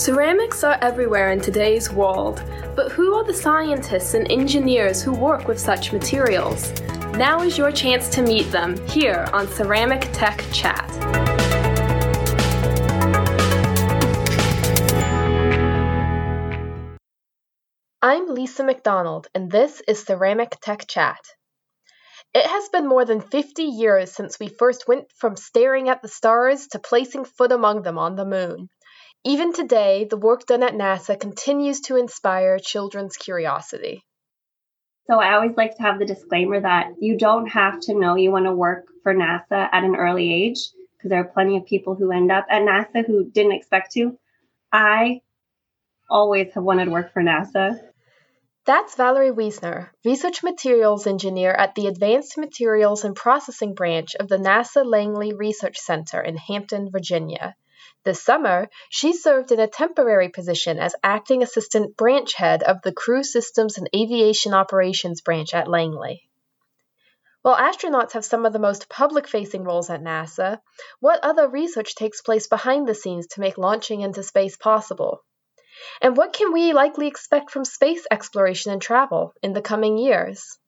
Ceramics are everywhere in today's world, but who are the scientists and engineers who work with such materials? Now is your chance to meet them here on Ceramic Tech Chat. I'm Lisa McDonald, and this is Ceramic Tech Chat. It has been more than 50 years since we first went from staring at the stars to placing foot among them on the moon. Even today, the work done at NASA continues to inspire children's curiosity. So I always like to have the disclaimer that you don't have to know you want to work for NASA at an early age, because there are plenty of people who end up at NASA who didn't expect to. I always have wanted to work for NASA. That's Valerie Wiesner, Research Materials Engineer at the Advanced Materials and Processing Branch of the NASA Langley Research Center in Hampton, Virginia. This summer, she served in a temporary position as acting assistant branch head of the Crew Systems and Aviation Operations branch at Langley. While astronauts have some of the most public facing roles at NASA, what other research takes place behind the scenes to make launching into space possible? And what can we likely expect from space exploration and travel in the coming years?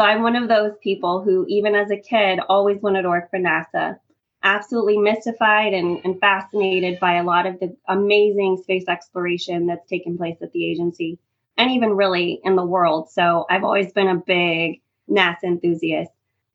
So I'm one of those people who, even as a kid, always wanted to work for NASA. Absolutely mystified and, and fascinated by a lot of the amazing space exploration that's taken place at the agency and even really in the world. So I've always been a big NASA enthusiast.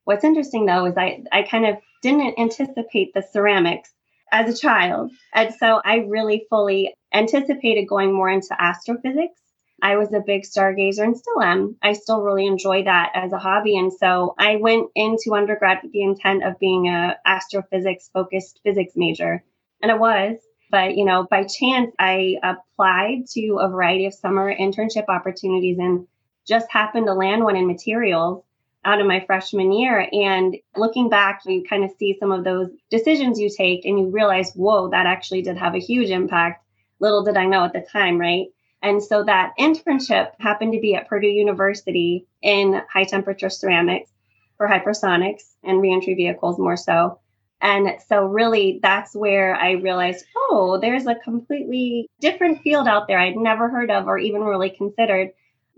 What's interesting though is I, I kind of didn't anticipate the ceramics as a child. And so I really fully anticipated going more into astrophysics. I was a big stargazer and still am. I still really enjoy that as a hobby. And so I went into undergrad with the intent of being a astrophysics focused physics major. And it was. But, you know, by chance, I applied to a variety of summer internship opportunities and just happened to land one in materials out of my freshman year. And looking back, you kind of see some of those decisions you take and you realize, whoa, that actually did have a huge impact. Little did I know at the time, right? And so that internship happened to be at Purdue University in high temperature ceramics for hypersonics and reentry vehicles more so. And so, really, that's where I realized, oh, there's a completely different field out there I'd never heard of or even really considered.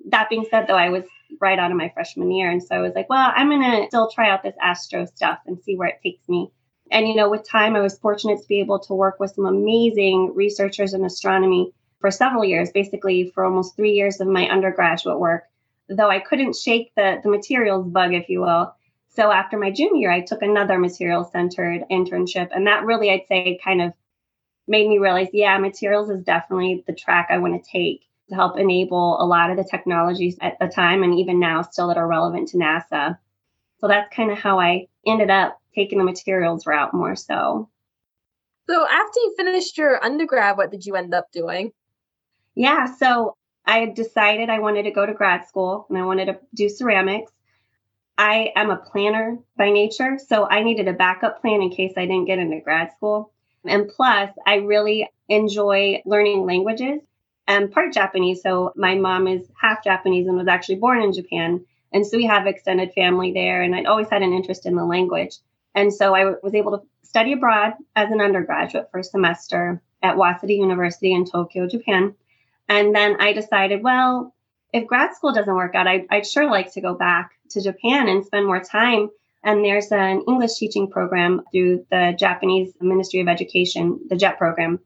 That being said, though, I was right out of my freshman year. And so I was like, well, I'm going to still try out this astro stuff and see where it takes me. And, you know, with time, I was fortunate to be able to work with some amazing researchers in astronomy for several years, basically for almost three years of my undergraduate work, though I couldn't shake the, the materials bug, if you will. So after my junior year, I took another materials centered internship. And that really, I'd say, kind of made me realize, yeah, materials is definitely the track I want to take to help enable a lot of the technologies at the time and even now still that are relevant to NASA. So that's kind of how I ended up taking the materials route more so. So after you finished your undergrad, what did you end up doing? Yeah, so I decided I wanted to go to grad school and I wanted to do ceramics. I am a planner by nature, so I needed a backup plan in case I didn't get into grad school. And plus, I really enjoy learning languages. I'm part Japanese, so my mom is half Japanese and was actually born in Japan. And so we have extended family there, and I'd always had an interest in the language. And so I was able to study abroad as an undergraduate for a semester at Waseda University in Tokyo, Japan. And then I decided, well, if grad school doesn't work out, I'd, I'd sure like to go back to Japan and spend more time. And there's an English teaching program through the Japanese Ministry of Education, the JET program.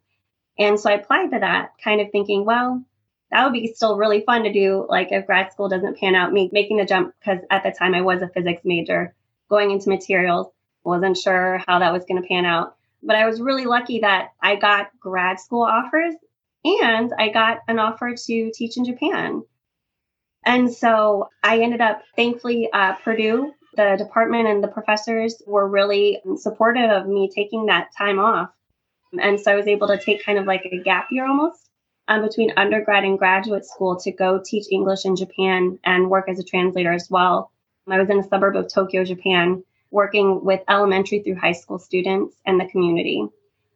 And so I applied to that, kind of thinking, well, that would be still really fun to do. Like if grad school doesn't pan out, me making the jump, because at the time I was a physics major, going into materials, wasn't sure how that was going to pan out. But I was really lucky that I got grad school offers and I got an offer to teach in Japan. And so I ended up, thankfully, uh, Purdue, the department and the professors were really supportive of me taking that time off. And so I was able to take kind of like a gap year almost um, between undergrad and graduate school to go teach English in Japan and work as a translator as well. I was in a suburb of Tokyo, Japan, working with elementary through high school students and the community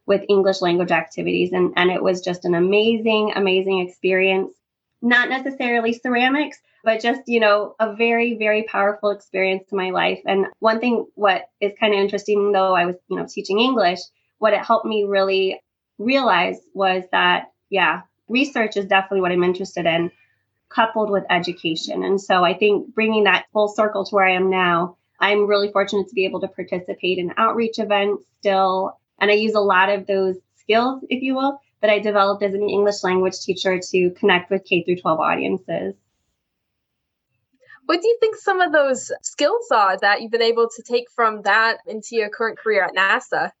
with English language activities. And, and it was just an amazing, amazing experience. Not necessarily ceramics, but just, you know, a very, very powerful experience in my life. And one thing, what is kind of interesting, though I was, you know, teaching English, what it helped me really realize was that, yeah, research is definitely what I'm interested in, coupled with education. And so I think bringing that full circle to where I am now, I'm really fortunate to be able to participate in outreach events still. And I use a lot of those skills, if you will, that I developed as an English language teacher to connect with K through 12 audiences. What do you think some of those skills are that you've been able to take from that into your current career at NASA?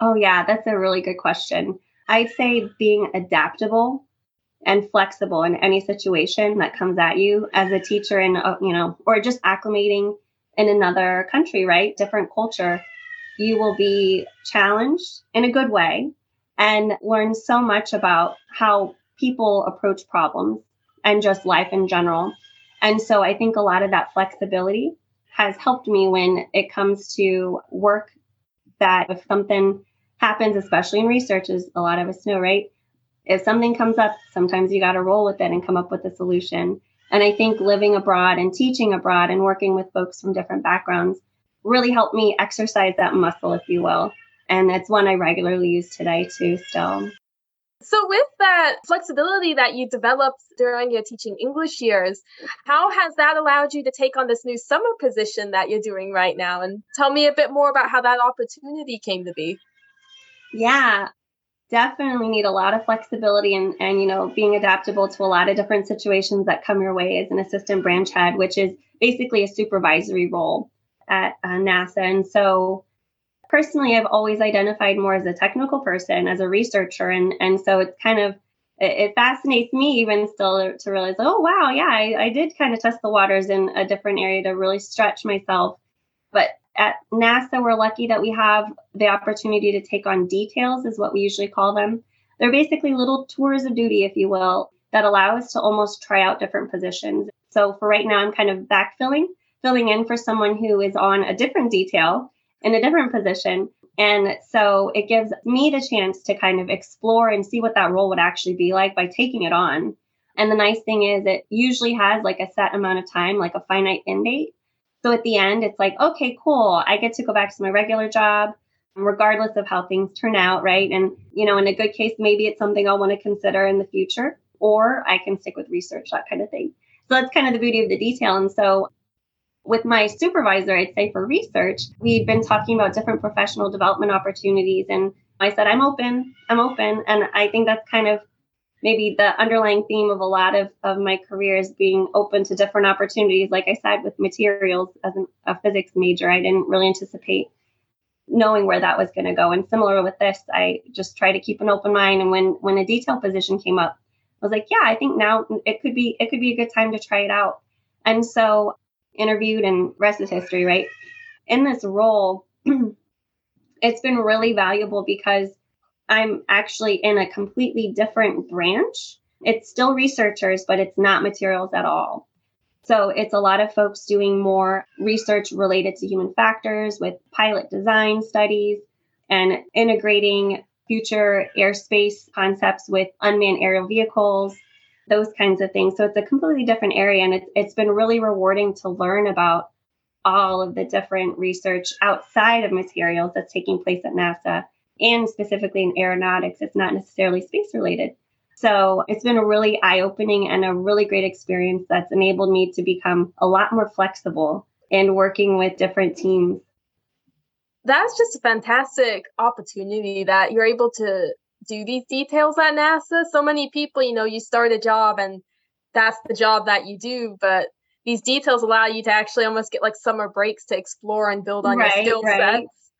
Oh, yeah, that's a really good question. I'd say being adaptable and flexible in any situation that comes at you as a teacher and uh, you know or just acclimating in another country right different culture you will be challenged in a good way and learn so much about how people approach problems and just life in general and so I think a lot of that flexibility has helped me when it comes to work that if something happens, especially in research, as a lot of us know, right? If something comes up, sometimes you got to roll with it and come up with a solution. And I think living abroad and teaching abroad and working with folks from different backgrounds really helped me exercise that muscle, if you will. And it's one I regularly use today, too, still. So, with that flexibility that you developed during your teaching English years, how has that allowed you to take on this new summer position that you're doing right now? And tell me a bit more about how that opportunity came to be. Yeah, definitely need a lot of flexibility and, and, you know, being adaptable to a lot of different situations that come your way as an assistant branch head, which is basically a supervisory role at uh, NASA. And so, personally I've always identified more as a technical person, as a researcher, and and so it's kind of it, fascinates me even still to realize, oh wow, yeah, I, I did kind of test the waters in a different area to really stretch myself. But at NASA, we're lucky that we have the opportunity to take on details, is what we usually call them. They're basically little tours of duty, if you will, that allow us to almost try out different positions. So for right now, I'm kind of backfilling, filling in for someone who is on a different detail in a different position. And so it gives me the chance to kind of explore and see what that role would actually be like by taking it on. And the nice thing is, it usually has like a set amount of time, like a finite end date. So at the end, it's like, okay, cool. I get to go back to my regular job, regardless of how things turn out, right? And, you know, in a good case, maybe it's something I'll want to consider in the future, or I can stick with research, that kind of thing. So that's kind of the beauty of the detail. And so with my supervisor, I'd say for research, we'd been talking about different professional development opportunities. And I said, I'm open, I'm open. And I think that's kind of maybe the underlying theme of a lot of, of my career is being open to different opportunities. Like I said, with materials as an, a physics major, I didn't really anticipate knowing where that was going to go. And similar with this, I just try to keep an open mind. And when when a detail position came up, I was like, yeah, I think now it could be it could be a good time to try it out. And so interviewed and rest is history, right? In this role, it's been really valuable because I'm actually in a completely different branch. It's still researchers, but it's not materials at all. So it's a lot of folks doing more research related to human factors with pilot design studies and integrating future airspace concepts with unmanned aerial vehicles those kinds of things. So it's a completely different area, and it's it's been really rewarding to learn about all of the different research outside of materials that's taking place at NASA and specifically in aeronautics. It's not necessarily space related. So it's been a really eye opening and a really great experience that's enabled me to become a lot more flexible in working with different teams. That's just a fantastic opportunity that you're able to do these details at NASA. So many people, you know, you start a job and that's the job that you do, but these details allow you to actually almost get like summer breaks to explore and build on right, your skill right. sets.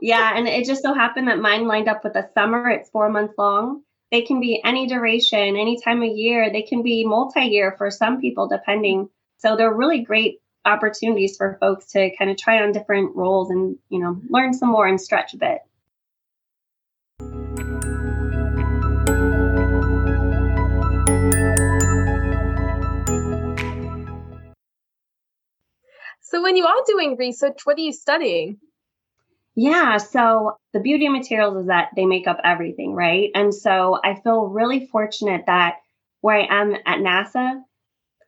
yeah, and it just so happened that mine lined up with the summer. It's four months long. They can be any duration, any time of year. They can be multi-year for some people, depending. So they're really great opportunities for folks to kind of try on different roles and you know learn some more and stretch a bit. So, when you are doing research, what are you studying? Yeah, so the beauty of materials is that they make up everything, right? And so I feel really fortunate that where I am at NASA,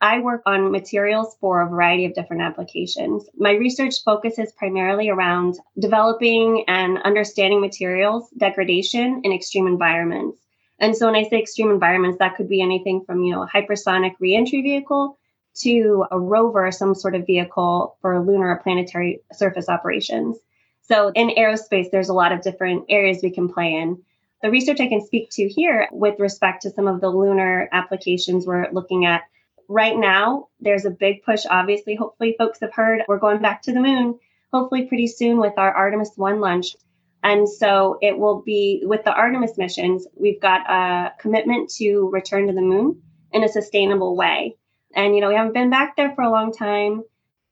I work on materials for a variety of different applications. My research focuses primarily around developing and understanding materials degradation in extreme environments. And so when I say extreme environments, that could be anything from, you know, a hypersonic reentry vehicle to a rover, some sort of vehicle for lunar or planetary surface operations. So in aerospace, there's a lot of different areas we can play in. The research I can speak to here with respect to some of the lunar applications we're looking at right now, there's a big push. Obviously, hopefully, folks have heard we're going back to the moon, hopefully, pretty soon with our Artemis 1 launch. And so it will be with the Artemis missions, we've got a commitment to return to the moon in a sustainable way. And, you know, we haven't been back there for a long time.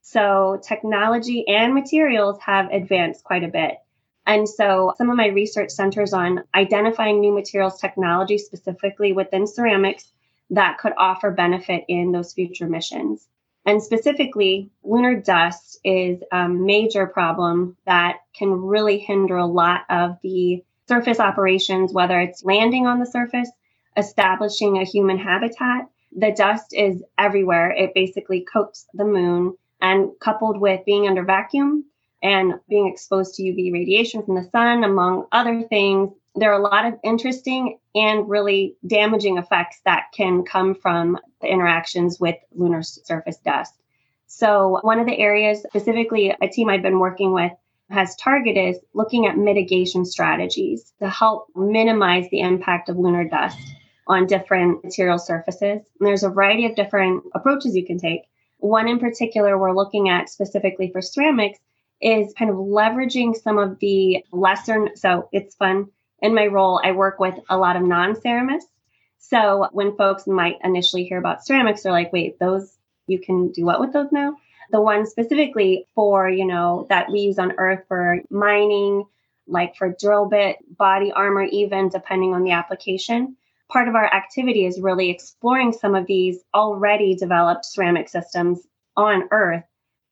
So technology and materials have advanced quite a bit. And so some of my research centers on identifying new materials technology, specifically within ceramics, that could offer benefit in those future missions. And specifically, lunar dust is a major problem that can really hinder a lot of the surface operations, whether it's landing on the surface, establishing a human habitat. The dust is everywhere. It basically coats the moon, and coupled with being under vacuum and being exposed to UV radiation from the sun, among other things, there are a lot of interesting and really damaging effects that can come from the interactions with lunar surface dust. So, one of the areas, specifically a team I've been working with, has targeted looking at mitigation strategies to help minimize the impact of lunar dust on different material surfaces. And there's a variety of different approaches you can take. One in particular, we're looking at specifically for ceramics, is kind of leveraging some of the lesser, so it's fun in my role, I work with a lot of non ceramists. So when folks might initially hear about ceramics, they're like, wait, those, you can do what with those now? The one specifically for, you know, that we use on Earth for mining, like for drill bit, body armor, even depending on the application. Part of our activity is really exploring some of these already developed ceramic systems on Earth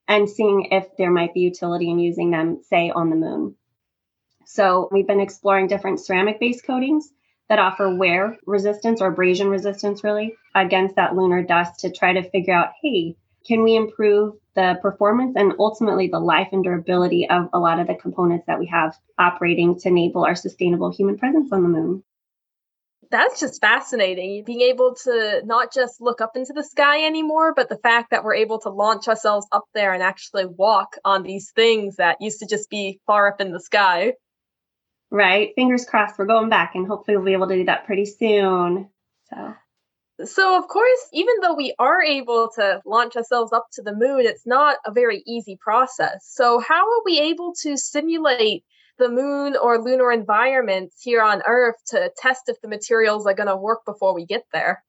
and seeing if there might be utility in using them, say, on the moon. So we've been exploring different ceramic based coatings that offer wear resistance or abrasion resistance really against that lunar dust to try to figure out, hey, can we improve the performance and ultimately the life and durability of a lot of the components that we have operating to enable our sustainable human presence on the moon? That's just fascinating. Being able to not just look up into the sky anymore, but the fact that we're able to launch ourselves up there and actually walk on these things that used to just be far up in the sky right? Fingers crossed, we're going back and hopefully we'll be able to do that pretty soon. So. So, of course, even though we are able to launch ourselves up to the moon, it's not a very easy process. So, how are we able to simulate the moon or lunar environments here on Earth to test if the materials are going to work before we get there?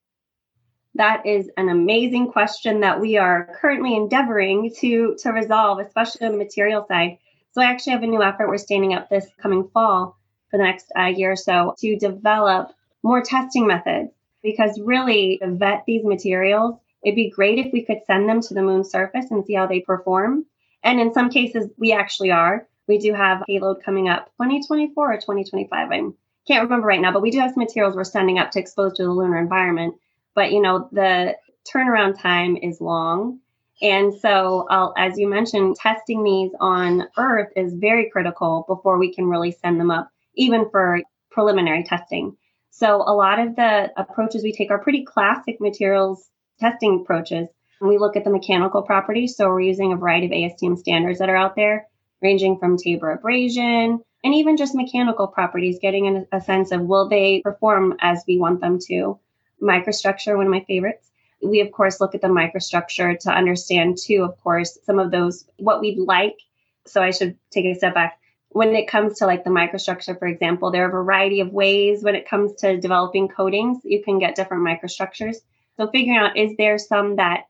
That is an amazing question that we are currently endeavoring to, to resolve, especially on the material side. So I actually have a new effort we're standing up this coming fall for the next uh, year or so to develop more testing methods because really to vet these materials, it'd be great if we could send them to the moon surface and see how they perform. And in some cases, we actually are. We do have payload coming up 2024 or 2025. I can't remember right now, but we do have some materials we're sending up to expose to the lunar environment. But you know, the turnaround time is long and so, I'll, as you mentioned, testing these on Earth is very critical before we can really send them up, even for preliminary testing. So, a lot of the approaches we take are pretty classic materials testing approaches. We look at the mechanical properties. So, we're using a variety of ASTM standards that are out there, ranging from Taber abrasion and even just mechanical properties, getting a sense of will they perform as we want them to. Microstructure, one of my favorites. We of course look at the microstructure to understand too of course some of those what we'd like. So i should take a step back. When it comes to like the microstructure for example there are a variety of ways when it comes to developing coatings. You can get different microstructures. So figuring out is there some that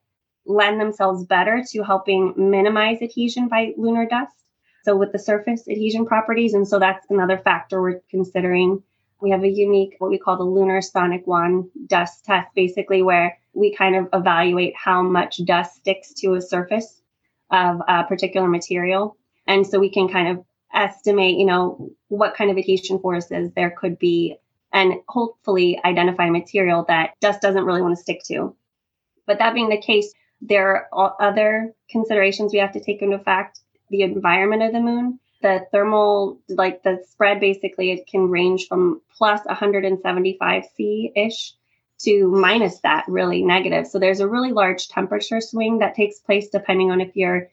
lend themselves better to helping minimize adhesion by lunar dust so with the surface adhesion properties and so that's another factor we're considering we have a unique what we call the lunar sonic wand dust test basically where we kind of evaluate how much dust sticks to a surface of a particular material. And so we can kind of estimate, you know, what kind of adhesion forces there could be and hopefully identify material that dust doesn't really want to stick to. But that being the case, there are other considerations we have to take into fact the environment of the moon. The thermal, like the spread, basically, it can range from plus 175 C ish to minus that, really negative. So there's a really large temperature swing that takes place depending on if you're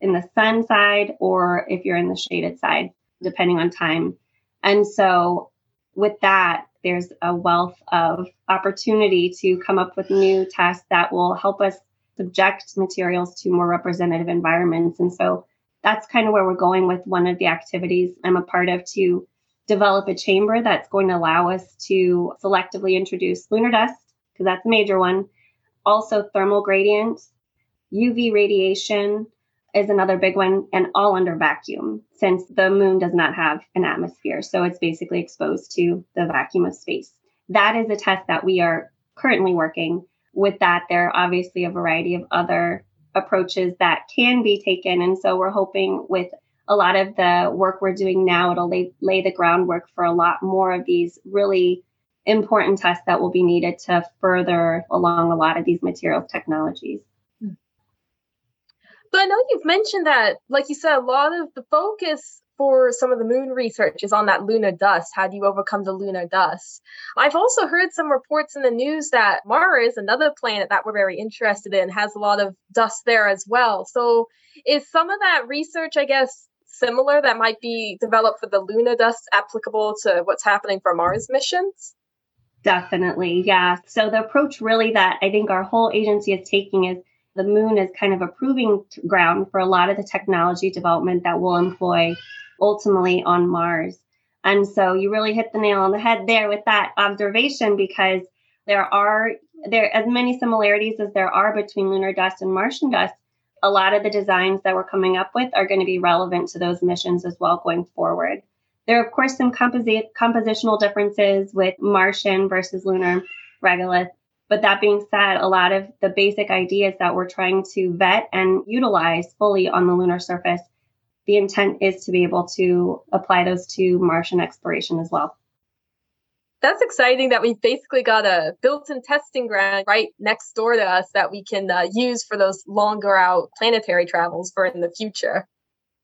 in the sun side or if you're in the shaded side, depending on time. And so with that, there's a wealth of opportunity to come up with new tests that will help us subject materials to more representative environments. And so that's kind of where we're going with one of the activities I'm a part of to develop a chamber that's going to allow us to selectively introduce lunar dust, because that's a major one, also thermal gradients, UV radiation, is another big one, and all under vacuum, since the moon does not have an atmosphere. So it's basically exposed to the vacuum of space. That is a test that we are currently working. With that, there are obviously a variety of other approaches that can be taken. And so we're hoping with a lot of the work we're doing now, it'll lay, lay the groundwork for a lot more of these really important tests that will be needed to further along a lot of these materials technologies. Hmm. But I know you've mentioned that, like you said, a lot of the focus for some of the moon research is on that lunar dust. How do you overcome the lunar dust? I've also heard some reports in the news that Mars, another planet that we're very interested in, has a lot of dust there as well. So is some of that research, I guess, similar that might be developed for the lunar dust applicable to what's happening for Mars missions? Definitely, yeah. So the approach really that I think our whole agency is taking is the moon is kind of a proving ground for a lot of the technology development that we'll employ ultimately on Mars. And so you really hit the nail on the head there with that observation because there are there as many similarities as there are between lunar dust and Martian dust. A lot of the designs that we're coming up with are going to be relevant to those missions as well going forward. There are, of course, some composi- compositional differences with Martian versus lunar regolith, but that being said, a lot of the basic ideas that we're trying to vet and utilize fully on the lunar surface, the intent is to be able to apply those to Martian exploration as well. That's exciting that we've basically got a built-in testing ground right next door to us that we can uh, use for those longer out planetary travels for in the future.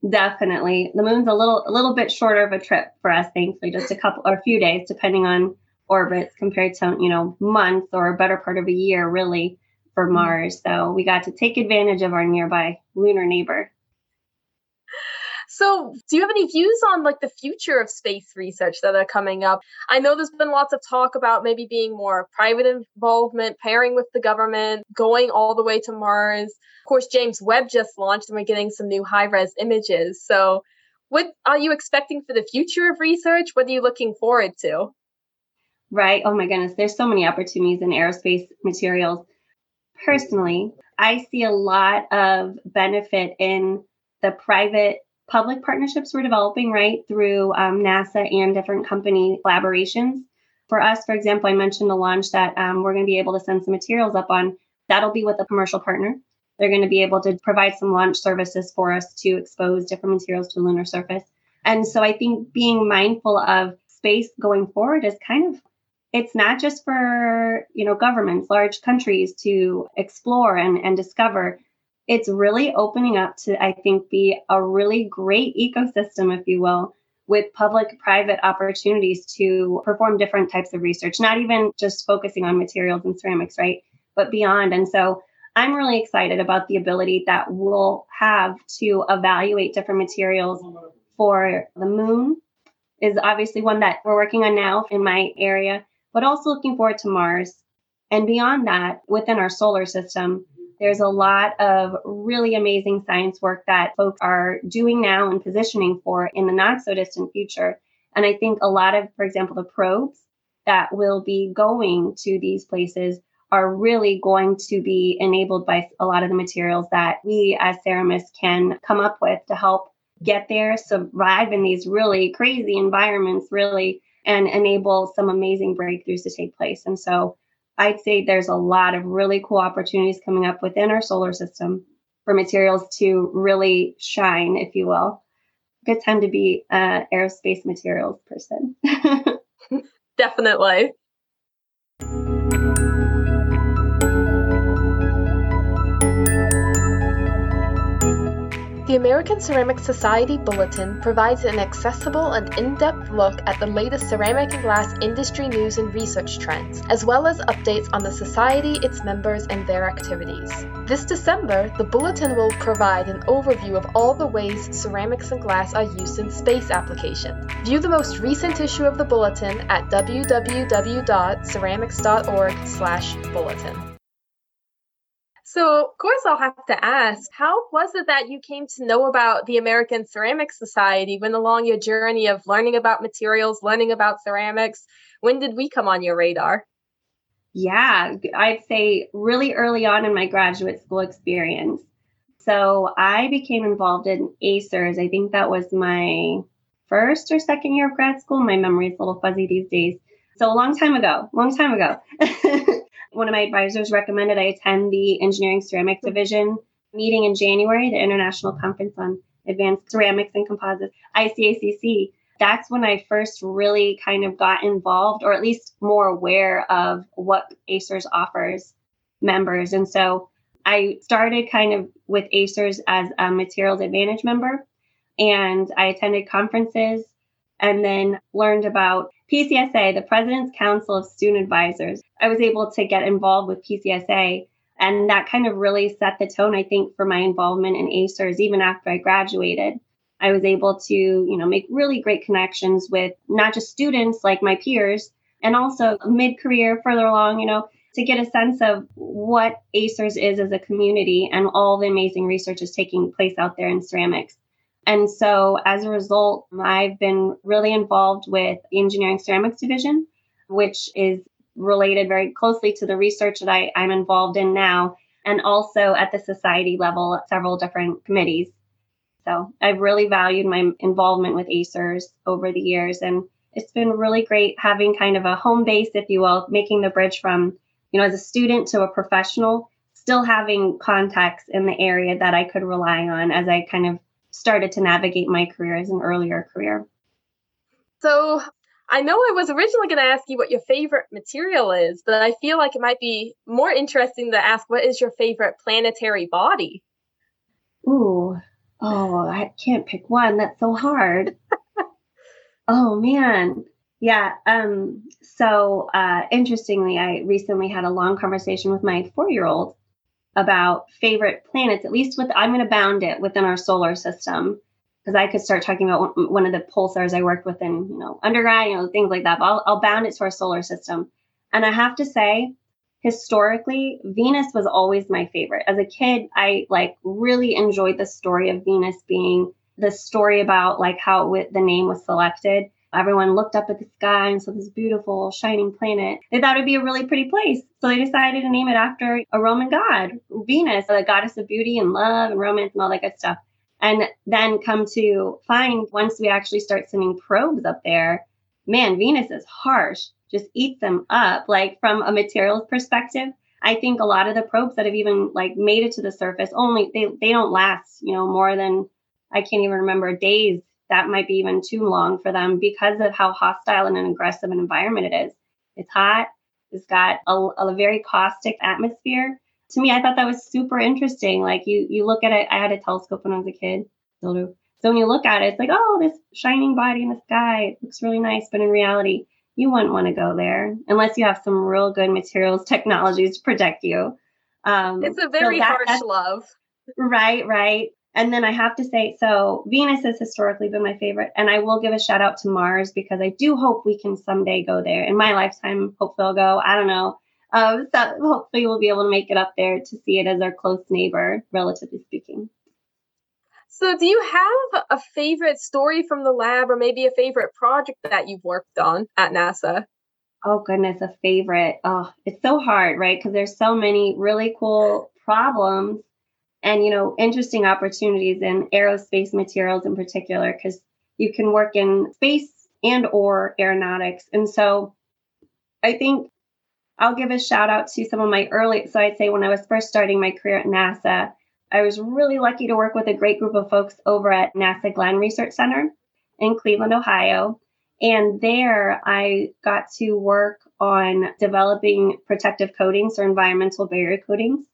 Definitely, the moon's a little a little bit shorter of a trip for us, thankfully, just a couple or a few days, depending on orbits compared to, you know, months or a better part of a year, really, for mm-hmm. Mars. So we got to take advantage of our nearby lunar neighbor. So, do you have any views on like the future of space research that are coming up? I know there's been lots of talk about maybe being more private involvement, pairing with the government, going all the way to Mars. Of course, James Webb just launched and we're getting some new high-res images. So, what are you expecting for the future of research? What are you looking forward to? right? Oh my goodness, there's so many opportunities in aerospace materials. Personally, I see a lot of benefit in the private public partnerships we're developing, right, through um, NASA and different company collaborations. For us, for example, I mentioned the launch that um, we're going to be able to send some materials up on. That'll be with a commercial partner. They're going to be able to provide some launch services for us to expose different materials to the lunar surface. And so I think being mindful of space going forward is kind of it's not just for you know governments large countries to explore and, and discover it's really opening up to i think be a really great ecosystem if you will with public private opportunities to perform different types of research not even just focusing on materials and ceramics right but beyond and so i'm really excited about the ability that we'll have to evaluate different materials for the moon is obviously one that we're working on now in my area but also looking forward to Mars. And beyond that, within our solar system, there's a lot of really amazing science work that folks are doing now and positioning for in the not so distant future. And I think a lot of, for example, the probes that will be going to these places are really going to be enabled by a lot of the materials that we as ceramists can come up with to help get there, survive in these really crazy environments, really and enable some amazing breakthroughs to take place. And so I'd say there's a lot of really cool opportunities coming up within our solar system for materials to really shine, if you will. Good time to be an aerospace materials person. Definitely. The American Ceramic Society Bulletin provides an accessible and in depth look at the latest ceramic and glass industry news and research trends, as well as updates on the Society, its members, and their activities. This December, the Bulletin will provide an overview of all the ways ceramics and glass are used in space applications. View the most recent issue of the Bulletin at www.ceramics.org/bulletin. So, of course, I'll have to ask how was it that you came to know about the American Ceramic Society when along your journey of learning about materials, learning about ceramics? When did we come on your radar? Yeah, I'd say really early on in my graduate school experience. So, I became involved in ACERS. I think that was my first or second year of grad school. My memory is a little fuzzy these days. So, a long time ago, long time ago. one of my advisors recommended I attend the Engineering Ceramic Division meeting in January, the International Conference on Advanced Ceramics and Composites, ICACC. That's when I first really kind of got involved, or at least more aware of what ACERS offers members. And so I started kind of with ACERS as a materials advantage member, and I attended conferences and then learned about PCSA, the President's Council of Student Advisors. I was able to get involved with PCSA, and that kind of really set the tone, I think, for my involvement in ACERS even after I graduated. I was able to, you know, make really great connections with not just students like my peers, and also mid-career, further along, you know, to get a sense of what ACERS is as a community and all the amazing research is taking place out there in ceramics. And so as a result, I've been really involved with the Engineering Ceramics Division, which is related very closely to the research that I, I'm involved in now, and also at the society level, at several different committees. So I've really valued my involvement with ACERS over the years. And it's been really great having kind of a home base, if you will, making the bridge from, you know, as a student to a professional, still having contacts in the area that I could rely on as I kind of started to navigate my career as an earlier career. So I know I was originally going to ask you what your favorite material is, but I feel like it might be more interesting to ask what is your favorite planetary body? Ooh, oh, I can't pick one. That's so hard. oh man. Yeah. Um, so uh, interestingly, I recently had a long conversation with my four year old about favorite planets, at least with, I'm going to bound it within our solar system because I could start talking about one of the pulsars I worked with in, you know, undergrad, you know, things like that. But I'll, I'll bound it to our solar system. And I have to say, historically, Venus was always my favorite. As a kid, I like really enjoyed the story of Venus being the story about like how it, the name was selected. Everyone looked up at the sky and saw this beautiful shining planet. They thought it'd be a really pretty place. So they decided to name it after a Roman god, Venus, the goddess of beauty and love and romance and all that good stuff. And then come to find once we actually start sending probes up there, man, Venus is harsh, just eats them up. Like from a materials perspective, I think a lot of the probes that have even like made it to the surface only they they don't last, you know, more than I can't even remember days that might be even too long for them because of how hostile and an aggressive an environment it is. It's hot. It's got a, a very caustic atmosphere. To me, I thought that was super interesting. Like you, you look at it. I had a telescope when I was a kid. Still do. So when you look at it, it's like, oh, this shining body in the sky. It looks really nice. But in reality, you wouldn't want to go there unless you have some real good materials technologies to protect you. Um, it's a very so that, harsh love. Right, right. And then I have to say, so Venus has historically been my favorite, and I will give a shout out to Mars because I do hope we can someday go there in my lifetime. Hopefully, I'll go. I don't know. Um, so hopefully, we'll be able to make it up there to see it as our close neighbor, relatively speaking. So, do you have a favorite story from the lab, or maybe a favorite project that you've worked on at NASA? Oh goodness, a favorite. Oh, it's so hard, right? Because there's so many really cool problems and you know interesting opportunities in aerospace materials in particular because you can work in space and or aeronautics. And so i think i'll give a shout out to some of my early so i'd say when i was first starting my career at nasa i was really lucky to work with a great group of folks over at nasa glenn research center in cleveland ohio. And there i got to work on developing protective coatings or environmental barrier coatings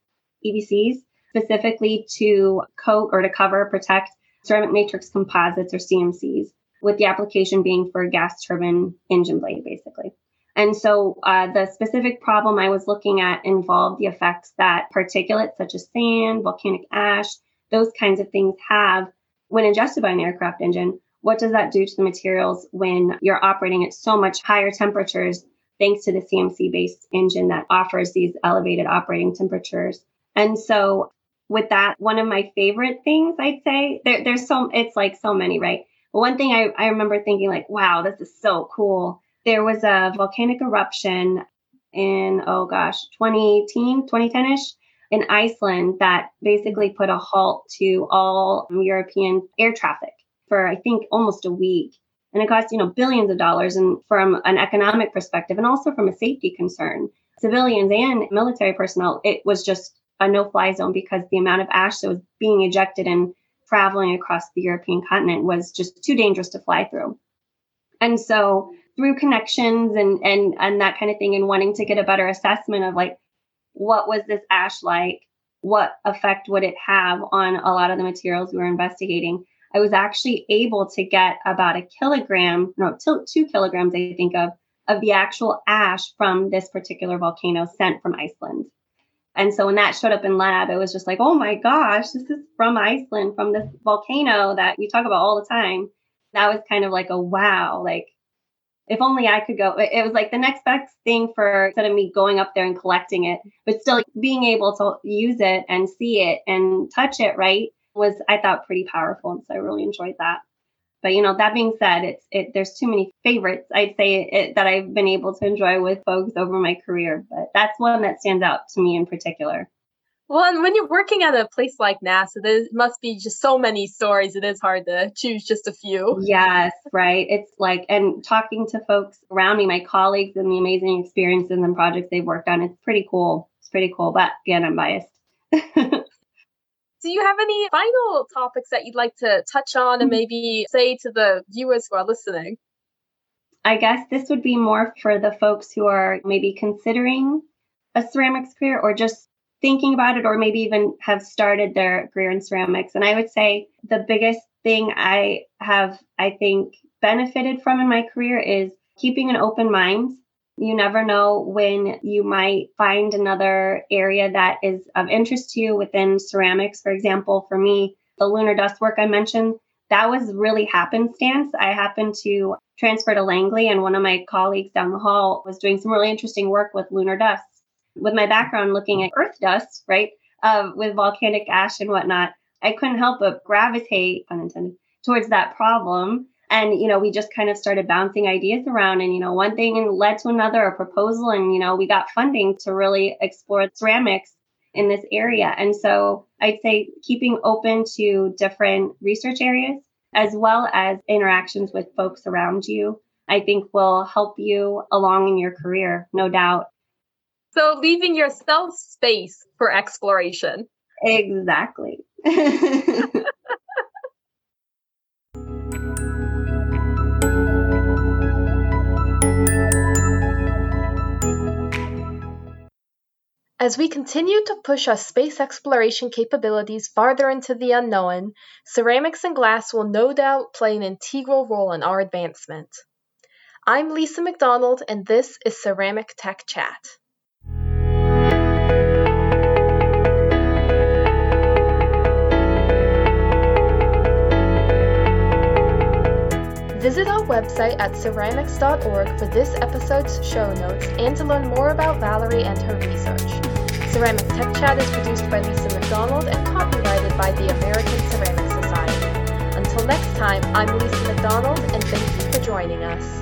ebcs specifically to coat or to cover, protect ceramic matrix composites or CMCs, with the application being for a gas turbine engine blade, basically. And so uh, the specific problem I was looking at involved the effects that particulates such as sand, volcanic ash, those kinds of things have when ingested by an aircraft engine. What does that do to the materials when you're operating at so much higher temperatures thanks to the CMC based engine that offers these elevated operating temperatures? And so with that, one of my favorite things I'd say there, there's so it's like so many, right? But one thing I, I remember thinking like, wow, this is so cool. There was a volcanic eruption in oh gosh, 2018, 2010ish in Iceland that basically put a halt to all European air traffic for I think almost a week. And it cost, you know, billions of dollars and from an economic perspective and also from a safety concern. Civilians and military personnel, it was just a no-fly zone because the amount of ash that was being ejected and traveling across the European continent was just too dangerous to fly through. And so through connections and and and that kind of thing and wanting to get a better assessment of like what was this ash like? What effect would it have on a lot of the materials we were investigating? I was actually able to get about a kilogram, no, two kilograms, I think, of, of the actual ash from this particular volcano sent from Iceland. And so when that showed up in lab, it was just like, oh my gosh, this is from Iceland, from this volcano that we talk about all the time. That was kind of like a wow, like if only I could go. It was like the next best thing for instead of me going up there and collecting it, but still being able to use it and see it and touch it, right, was I thought pretty powerful. And so I really enjoyed that. But you know, that being said, it's it there's too many favorites I'd say it, that I've been able to enjoy with folks over my career, but that's one that stands out to me in particular. Well, and when you're working at a place like NASA, there must be just so many stories. It is hard to choose just a few. Yes, right. It's like, and talking to folks around me, my colleagues, and the amazing experiences and projects they've worked on, it's pretty cool. It's pretty cool. But again, I'm biased. Do you have any final topics that you'd like to touch on and mm-hmm. maybe say to the viewers who are listening? I guess this would be more for the folks who are maybe considering a ceramics career or just thinking about it or maybe even have started their career in ceramics. And I would say the biggest thing I have, I think, benefited from in my career is keeping an open mind. You never know when you might find another area that is of interest to you within ceramics. For example, for me, the lunar dust work I mentioned, that was really happenstance. I happened to transfer to Langley, and one of my colleagues down the hall was doing some really interesting work with lunar dust with my background looking at earth dust, right, uh, with volcanic ash and whatnot, I couldn't help but gravitate, unintended, towards that problem. And, you know, we just kind of started bouncing ideas around and, you know, one thing led to another, a proposal. And, you know, we got funding to really explore ceramics in this area. And so I'd say keeping open to different research areas as well as interactions with folks around you, I think will help you along in your career, no doubt. So leaving yourself space for exploration. Exactly. As we continue to push our space exploration capabilities farther into the unknown, ceramics and glass will no doubt play an integral role in our advancement. I'm Lisa McDonald, and this is Ceramic Tech Chat. Visit our website at ceramics.org for this episode's show notes and to learn more about Valerie and her research. Ceramic Tech Chat is produced by Lisa McDonald and copyrighted by the American Ceramic Society. Until next time, I'm Lisa McDonald and thank you for joining us.